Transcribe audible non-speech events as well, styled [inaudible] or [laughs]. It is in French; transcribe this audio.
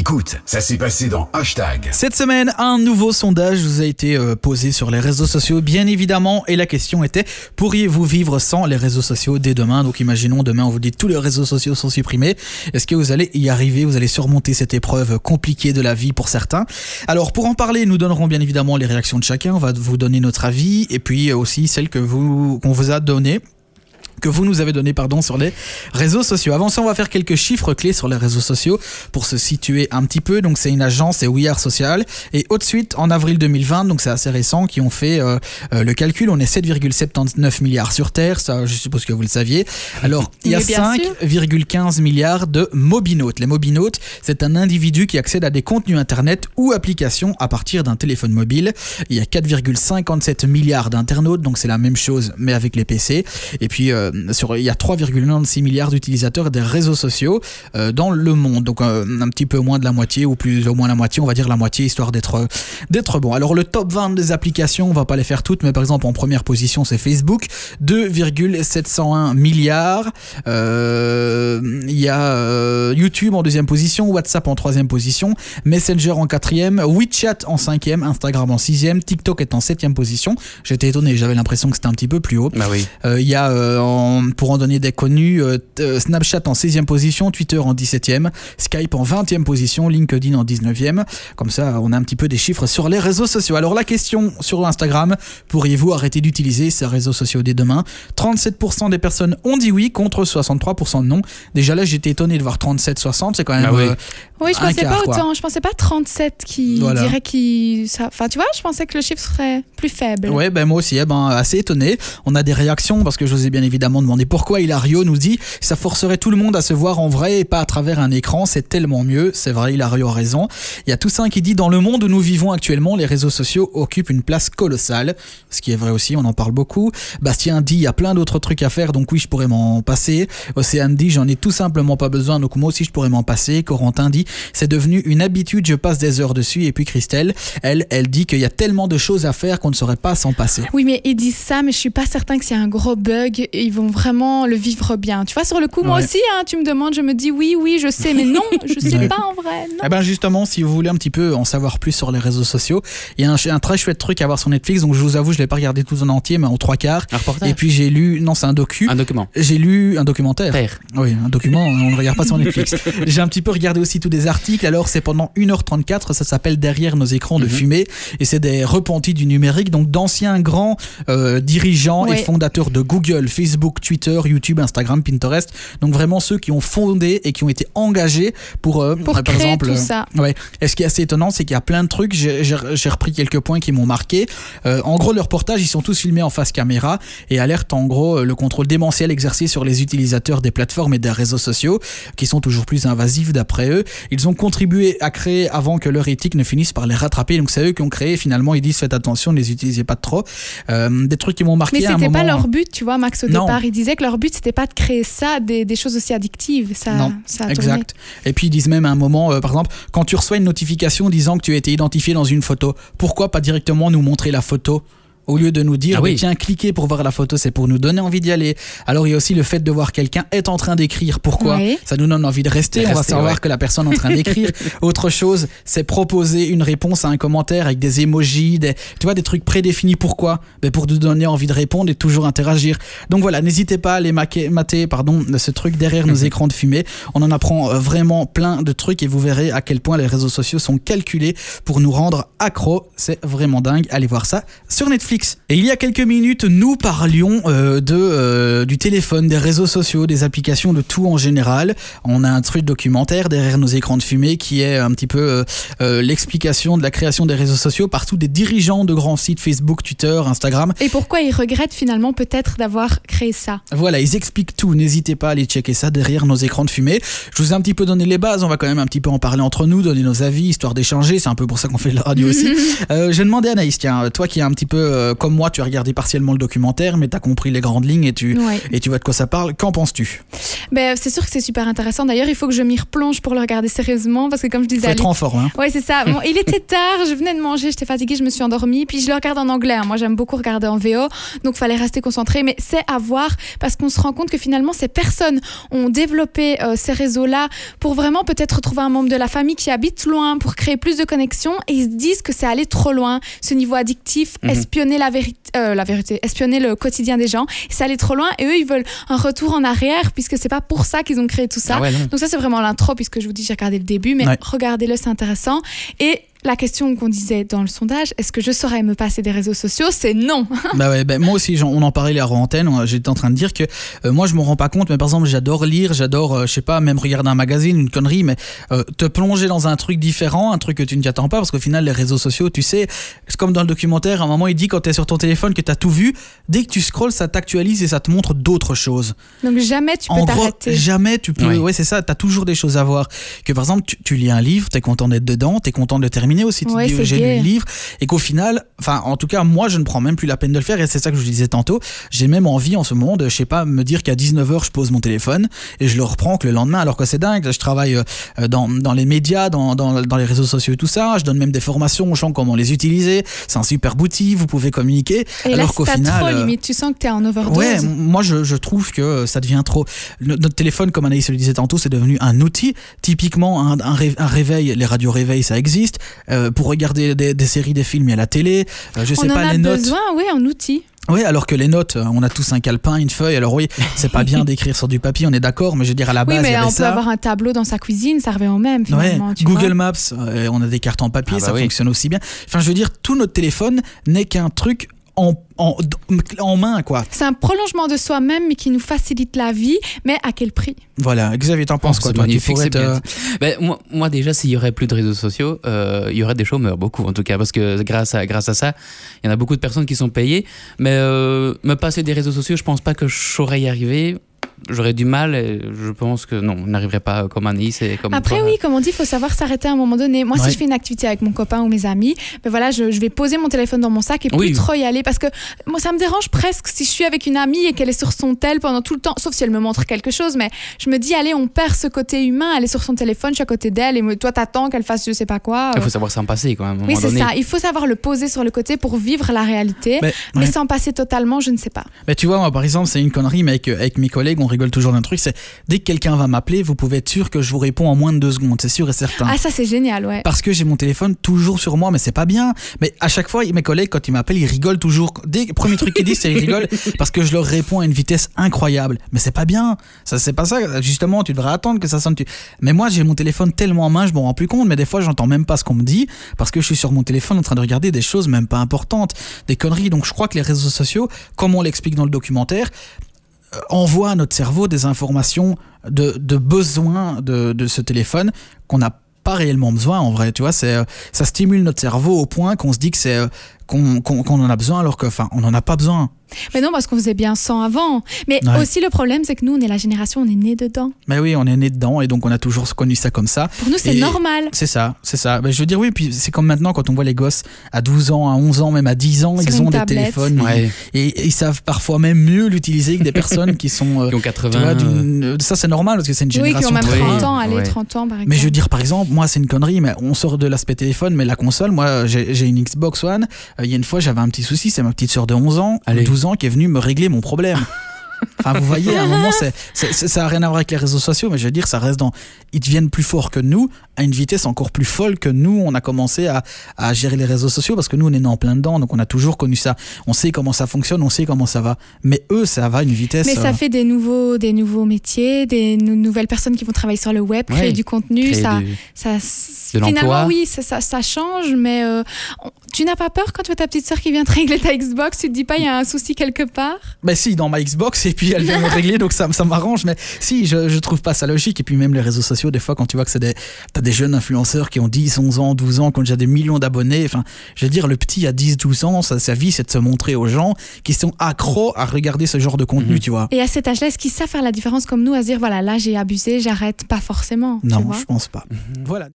Écoute, ça s'est passé dans Hashtag. Cette semaine, un nouveau sondage vous a été euh, posé sur les réseaux sociaux, bien évidemment, et la question était pourriez-vous vivre sans les réseaux sociaux dès demain? Donc imaginons demain, on vous dit tous les réseaux sociaux sont supprimés. Est-ce que vous allez y arriver? Vous allez surmonter cette épreuve compliquée de la vie pour certains Alors pour en parler, nous donnerons bien évidemment les réactions de chacun. On va vous donner notre avis et puis aussi celles que vous qu'on vous a données que vous nous avez donné pardon sur les réseaux sociaux. Avant ça, on va faire quelques chiffres clés sur les réseaux sociaux pour se situer un petit peu. Donc c'est une agence, c'est We Are Social et au de suite en avril 2020, donc c'est assez récent, qui ont fait euh, euh, le calcul. On est 7,79 milliards sur Terre, ça je suppose que vous le saviez. Alors [laughs] il y a 5,15 milliards de mobinautes. Les mobinautes, c'est un individu qui accède à des contenus internet ou applications à partir d'un téléphone mobile. Il y a 4,57 milliards d'internautes, donc c'est la même chose mais avec les PC. Et puis euh, sur, il y a 3,96 milliards d'utilisateurs des réseaux sociaux euh, dans le monde. Donc euh, un petit peu moins de la moitié, ou plus ou moins la moitié, on va dire la moitié, histoire d'être d'être bon. Alors le top 20 des applications, on va pas les faire toutes, mais par exemple en première position c'est Facebook, 2,701 milliards. Il y a YouTube en deuxième position, WhatsApp en troisième position, Messenger en quatrième, WeChat en cinquième, Instagram en sixième, TikTok est en septième position. J'étais étonné, j'avais l'impression que c'était un petit peu plus haut. Bah oui. Il y a en pour en donner des connus, euh, euh, Snapchat en 16e position, Twitter en 17e, Skype en 20e position, LinkedIn en 19e. Comme ça, on a un petit peu des chiffres sur les réseaux sociaux. Alors la question sur Instagram, pourriez-vous arrêter d'utiliser ces réseaux sociaux dès demain? 37% des personnes ont dit oui contre 63% de non. Déjà là, j'étais étonné de voir 37-60, c'est quand même... Ah oui. Euh, oui, je pensais pas autant. Je pensais pas 37 qui dirait qui. Enfin, tu vois, je pensais que le chiffre serait plus faible. Ouais, ben moi aussi, eh ben, assez étonné. On a des réactions parce que je vous ai bien évidemment demandé pourquoi Hilario nous dit ça forcerait tout le monde à se voir en vrai et pas à travers un écran. C'est tellement mieux. C'est vrai, Hilario a raison. Il y a Toussaint qui dit dans le monde où nous vivons actuellement, les réseaux sociaux occupent une place colossale. Ce qui est vrai aussi, on en parle beaucoup. Bastien dit il y a plein d'autres trucs à faire, donc oui, je pourrais m'en passer. Océane dit j'en ai tout simplement pas besoin, donc moi aussi je pourrais m'en passer. Corentin dit c'est devenu une habitude, je passe des heures dessus. Et puis Christelle, elle, elle dit qu'il y a tellement de choses à faire qu'on ne saurait pas s'en passer. Oui, mais ils disent ça, mais je suis pas certain que c'est un gros bug. Ils vont vraiment le vivre bien. Tu vois, sur le coup, moi aussi, hein, tu me demandes, je me dis oui, oui, je sais, mais non, je [laughs] sais pas en vrai. Non. Eh ben justement, si vous voulez un petit peu en savoir plus sur les réseaux sociaux, il y a un, très chouette truc à voir sur Netflix. Donc je vous avoue, je l'ai pas regardé tout en entier, mais en trois quarts. Un reportage. Et puis j'ai lu, non, c'est un docu. Un document. J'ai lu un documentaire. Père. Oui, un document. on ne regarde pas sur Netflix. [laughs] j'ai un petit peu regardé aussi tous des articles. Alors c'est pendant 1h34, ça s'appelle Derrière nos écrans de Mhm. fumée, et c'est des repentis du numérique, donc d'anciens grands euh, dirigeants et fondateurs de Google, Facebook, Twitter, YouTube, Instagram, Pinterest, donc vraiment ceux qui ont fondé et qui ont été engagés pour, euh, Pour par créer exemple, tout euh, ça. Ouais. Et ce qui est assez étonnant, c'est qu'il y a plein de trucs. J'ai repris quelques points qui m'ont marqué. Euh, en gros, le reportage, ils sont tous filmés en face caméra et alertent en gros euh, le contrôle démentiel exercé sur les utilisateurs des plateformes et des réseaux sociaux, qui sont toujours plus invasifs d'après eux. Ils ont contribué à créer avant que leur éthique ne finisse par les rattraper. Donc c'est eux qui ont créé. Finalement, ils disent faites attention, ne les utilisez pas trop. Euh, des trucs qui m'ont marqué. Mais c'était pas leur but, tu vois, Max, au Non. Départ. Ils disaient que leur but, c'était pas de créer ça, des, des choses aussi addictives. Ça, Non, ça a tourné. Exact. Et puis ils disent même à un moment, euh, par exemple, quand tu reçois une notification disant que tu as été identifié dans une photo, pourquoi pas directement nous montrer la photo au lieu de nous dire, Ah oui. tiens, cliquez pour voir la photo, c'est pour nous donner envie d'y aller. Alors il y a aussi le fait de voir quelqu'un est en train d'écrire. Pourquoi Oui. Ça nous donne envie de rester. De on va savoir ouais. que la personne est en train d'écrire. [laughs] Autre chose, c'est proposer une réponse à un commentaire avec des emojis, des, tu vois, des trucs prédéfinis. Pourquoi? Ben Pour nous donner envie de répondre et toujours interagir. Donc voilà, n'hésitez pas à aller mater pardon, ce truc derrière nos écrans de fumée. On en apprend euh, vraiment plein de trucs et vous verrez à quel point les réseaux sociaux sont calculés pour nous rendre accros. C'est vraiment dingue. Allez voir ça sur Netflix. Et il y a quelques minutes, nous parlions euh, de, euh, du téléphone, des réseaux sociaux, des applications, de tout en général. On a un truc documentaire derrière nos écrans de fumée qui est un petit peu euh, l'explication de la création des réseaux sociaux par tous des dirigeants de grands sites Facebook, Twitter, Instagram. Et pourquoi ils regrettent finalement peut-être d'avoir créé ça? Voilà, ils expliquent tout. N'hésitez pas à aller checker ça derrière nos écrans de fumée. Je vous ai un petit peu donné les bases. On va quand même un petit peu en parler entre nous, donner nos avis, histoire d'échanger. C'est un peu pour ça qu'on fait de la radio aussi. [laughs] Euh, J'ai demandé à Anaïs, tiens, toi qui es un petit peu euh, comme moi, tu as regardé partiellement le documentaire, mais tu as compris les grandes lignes et tu, Ouais. et tu vois de quoi ça parle. Qu'en penses-tu? Ben, c'est sûr que c'est super intéressant. D'ailleurs, il faut que je m'y replonge pour le regarder sérieusement parce que, comme je disais, Faut être en forme. Hein. Ouais, c'est ça. [laughs] Bon, il était tard, je venais de manger, j'étais fatiguée, je me suis endormie. Puis je le regarde en anglais. hein. Moi, j'aime beaucoup regarder en VO, donc fallait rester concentré. Mais c'est à voir parce qu'on se rend compte que finalement, ces personnes ont développé euh, ces réseaux-là pour vraiment peut-être trouver un membre de la famille qui habite loin, pour créer plus de connexions. Et ils se disent que c'est aller trop loin, ce niveau addictif, Mhm. Espionner la vérité, euh, la vérité, espionner le quotidien des gens. C'est aller trop loin. Et eux, ils veulent un retour en arrière puisque c'est pas pour ça qu'ils ont créé tout ça. Ah ouais. Donc ça, c'est vraiment l'intro, puisque je vous dis, j'ai regardé le début, mais Ouais. regardez-le, c'est intéressant. Et la question qu'on disait dans le sondage, est-ce que je saurais me passer des réseaux sociaux? C'est non. [laughs] bah ouais, bah moi aussi, on en parlait à antenne. J'étais en train de dire que euh, moi, je me rends pas compte, mais par exemple, j'adore lire, j'adore, euh, je sais pas, même regarder un magazine, une connerie, mais euh, te plonger dans un truc différent, un truc que tu ne t'y attends pas, parce qu'au final, les réseaux sociaux, tu sais, c'est comme dans le documentaire, à un moment, il dit quand tu es sur ton téléphone que tu as tout vu, dès que tu scrolles, ça t'actualise et ça te montre d'autres choses. Donc jamais tu peux t'arrêter. jamais tu peux. Oui. Ouais, c'est ça. T'as toujours des choses à voir. Que par exemple, tu, tu lis un livre, t'es content d'être dedans, t'es content de le terminer aussi. Tu te Ouais, j'ai lu le livre. Et qu'au final, enfin, en tout cas, moi, je ne prends même plus la peine de le faire. Et c'est ça que je disais tantôt. J'ai même envie en ce moment de, je sais pas, me dire qu'à 19h, je pose mon téléphone et je le reprends que le lendemain. Alors que c'est dingue. Je travaille euh, dans, dans les médias, dans, dans, dans les réseaux sociaux et tout ça. Je donne même des formations aux gens comment les utiliser. C'est un super outil. Vous pouvez communiquer. Et alors qu'au final. trop, euh, limite, tu sens que t'es en overdose. Ouais, moi je, je trouve que ça devient trop. Notre téléphone, comme Anaïs le disait tantôt, c'est devenu un outil. Typiquement, un réveil, les radios réveil, ça existe. Euh, pour regarder des, des séries, des films, il y a la télé. Euh, je sais On en pas, a les notes. besoin, oui, en outils. Oui, alors que les notes, euh, on a tous un calepin, une feuille. Alors oui, c'est pas bien [laughs] d'écrire sur du papier, on est d'accord, mais je veux dire, à la Oui, base, il y mais avait on peut avoir un tableau dans sa cuisine, ça revient au même, Ouais, tu Google vois. Maps, on a des cartes en papier, Ah bah ça oui. fonctionne aussi bien. Enfin, je veux dire, tout notre téléphone n'est qu'un truc en, en, en main, quoi. C'est un prolongement de soi-même, mais qui nous facilite la vie, mais à quel prix? Voilà, Xavier, t'en penses Oh, quoi toi? Tu magnifique, bien dit. Ben, moi, moi, déjà, s'il y aurait plus de réseaux sociaux, euh, il y aurait des chômeurs, beaucoup en tout cas, parce que grâce à, grâce à ça, il y en a beaucoup de personnes qui sont payées. Mais euh, me passer des réseaux sociaux, je pense pas que je saurais y arriver. J'aurais du mal et je pense que non, on n'arriverait pas comme Anis et comme Après, toi. oui, comme on dit, il faut savoir s'arrêter à un moment donné. Moi, Ouais. si je fais une activité avec mon copain ou mes amis, ben voilà, je, je vais poser mon téléphone dans mon sac et plus Oui. trop y aller parce que moi, ça me dérange presque si je suis avec une amie et qu'elle est sur son tel pendant tout le temps, sauf si elle me montre quelque chose. Mais je me dis, allez, on perd ce côté humain. Elle est sur son téléphone, je suis à côté d'elle et toi, t'attends qu'elle fasse je sais pas quoi. Il faut savoir s'en passer quand même. Oui, c'est ça. Il faut savoir le poser sur le côté pour vivre la réalité. Mais- Mais ouais. sans passer totalement, je ne sais pas. Mais tu vois, moi, par exemple, c'est une connerie, mais avec, avec mes collègues, on rigole toujours d'un truc, c'est dès que quelqu'un va m'appeler, vous pouvez être sûr que je vous réponds en moins de deux secondes, c'est sûr et certain. Ah, ça, c'est génial, ouais. Parce que j'ai mon téléphone toujours sur moi, mais c'est pas bien. Mais à chaque fois, mes collègues, quand ils m'appellent, ils rigolent toujours. Dès le premier truc qu'ils disent, c'est ils rigolent [laughs] parce que je leur réponds à une vitesse incroyable. Mais c'est pas bien. Ça, c'est pas ça. Justement, tu devrais attendre que ça sonne. Tu... Mais moi, j'ai mon téléphone tellement en main, je m'en rends plus compte. Mais des fois, j'entends même pas ce qu'on me dit parce que je suis sur mon téléphone en train de regarder des choses même pas importantes, des conneries. Donc, je crois que les réseaux sociaux, comme on l'explique dans le documentaire, euh, envoient à notre cerveau des informations de, de besoin de, de ce téléphone qu'on n'a pas réellement besoin en vrai tu vois c'est euh, ça stimule notre cerveau au point qu'on se dit que c'est euh, qu'on en a besoin alors que enfin on n'en a pas besoin Mais non, parce qu'on faisait bien sans avant. Mais Ouais. aussi, le problème, c'est que nous, on est la génération, on est né dedans. mais oui on est né dedans et donc on a toujours connu ça comme ça Pour nous, c'est normal. c'est ça c'est ça je veux dire oui puis c'est comme maintenant quand on voit les gosses à 12 ans à 11 ans même à 10 ans Sur ils ont des téléphones Ouais. et, et ils savent parfois même mieux l'utiliser que des personnes qui sont euh, Qui ont tu 80. vois, d'une- ça c'est normal parce que c'est une Oui, qui génération ont même très- 30 ans, allez, Ouais. 30 ans, par exemple. Mais je veux dire, par exemple, moi, c'est une connerie, mais on sort de l'aspect téléphone, mais la console, moi, j'ai j'ai une Xbox One. Euh, Il y a une fois, j'avais un petit souci, c'est ma petite soeur de 11 ans, Allez. 12 ans, qui est venue me régler mon problème. [laughs] Enfin, vous voyez, à un moment, c'est- ça n'a rien à voir avec les réseaux sociaux, mais je veux dire, ça reste dans. Ils deviennent plus forts que nous, à une vitesse encore plus folle que nous. On a commencé à, à gérer les réseaux sociaux parce que nous, on est né en plein dedans, donc on a toujours connu ça. On sait comment ça fonctionne, on sait comment ça va. Mais eux, ça va à une vitesse. Mais ça euh, fait des nouveaux, des nouveaux métiers, des nou- nouvelles personnes qui vont travailler sur le web, créer Ouais. du contenu. Créer ça, du- ça, De finalement, oui, ça, ça, ça change, mais euh, on- tu n'as pas peur quand tu vois ta petite soeur qui vient te régler ta Xbox, tu te dis pas il y a un souci quelque part? Bah si, dans ma Xbox, et puis elle vient me [laughs] régler, donc ça, ça m'arrange. Mais si, je, je trouve pas ça logique. Et puis même les réseaux sociaux, des fois, quand tu vois que c'est des, t'as des jeunes influenceurs qui ont 10, 11 ans, 12 ans, qui ont déjà des millions d'abonnés. Enfin, je veux dire, le petit à 10, 12 ans, sa, sa vie, c'est de se montrer aux gens qui sont accros à regarder ce genre de contenu, Mhm. tu vois. Et à cet âge-là, est-ce qu'ils savent faire la différence comme nous, à se dire voilà, là j'ai abusé, j'arrête Pas forcément. tu Non, vois? je pense pas. Voilà.